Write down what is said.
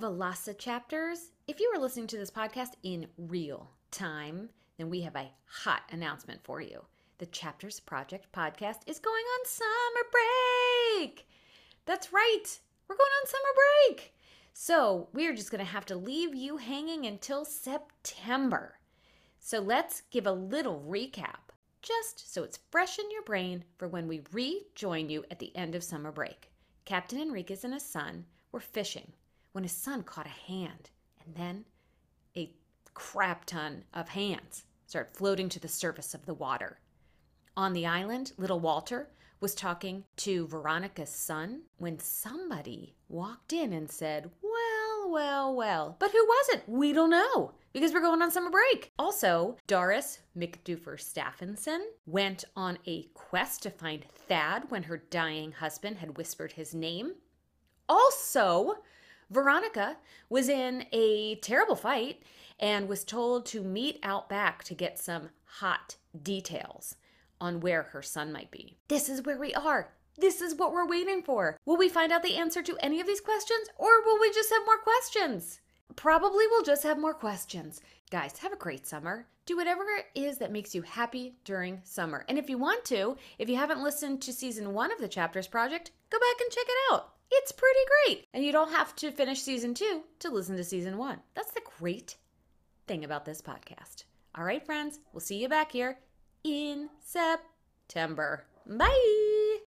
Velasa chapters, if you are listening to this podcast in real time, then we have a hot announcement for you. The Chapters Project podcast is going on summer break. That's right, we're going on summer break. So we're just going to have to leave you hanging until September. So let's give a little recap, just so it's fresh in your brain for when we rejoin you at the end of summer break. Captain Enriquez and his son were fishing when his son caught a hand, and then a crap ton of hands started floating to the surface of the water. On the island, little Walter was talking to Veronica's son when somebody walked in and said, Well, well, well. But who was it? We don't know because we're going on summer break. Also, Doris McDufer Stephenson went on a quest to find Thad when her dying husband had whispered his name. Also, Veronica was in a terrible fight and was told to meet out back to get some hot details on where her son might be. This is where we are. This is what we're waiting for. Will we find out the answer to any of these questions or will we just have more questions? Probably we'll just have more questions. Guys, have a great summer. Do whatever it is that makes you happy during summer. And if you want to, if you haven't listened to season one of the Chapters Project, go back and check it out. It's pretty great. And you don't have to finish season two to listen to season one. That's the great thing about this podcast. All right, friends, we'll see you back here in September. Bye.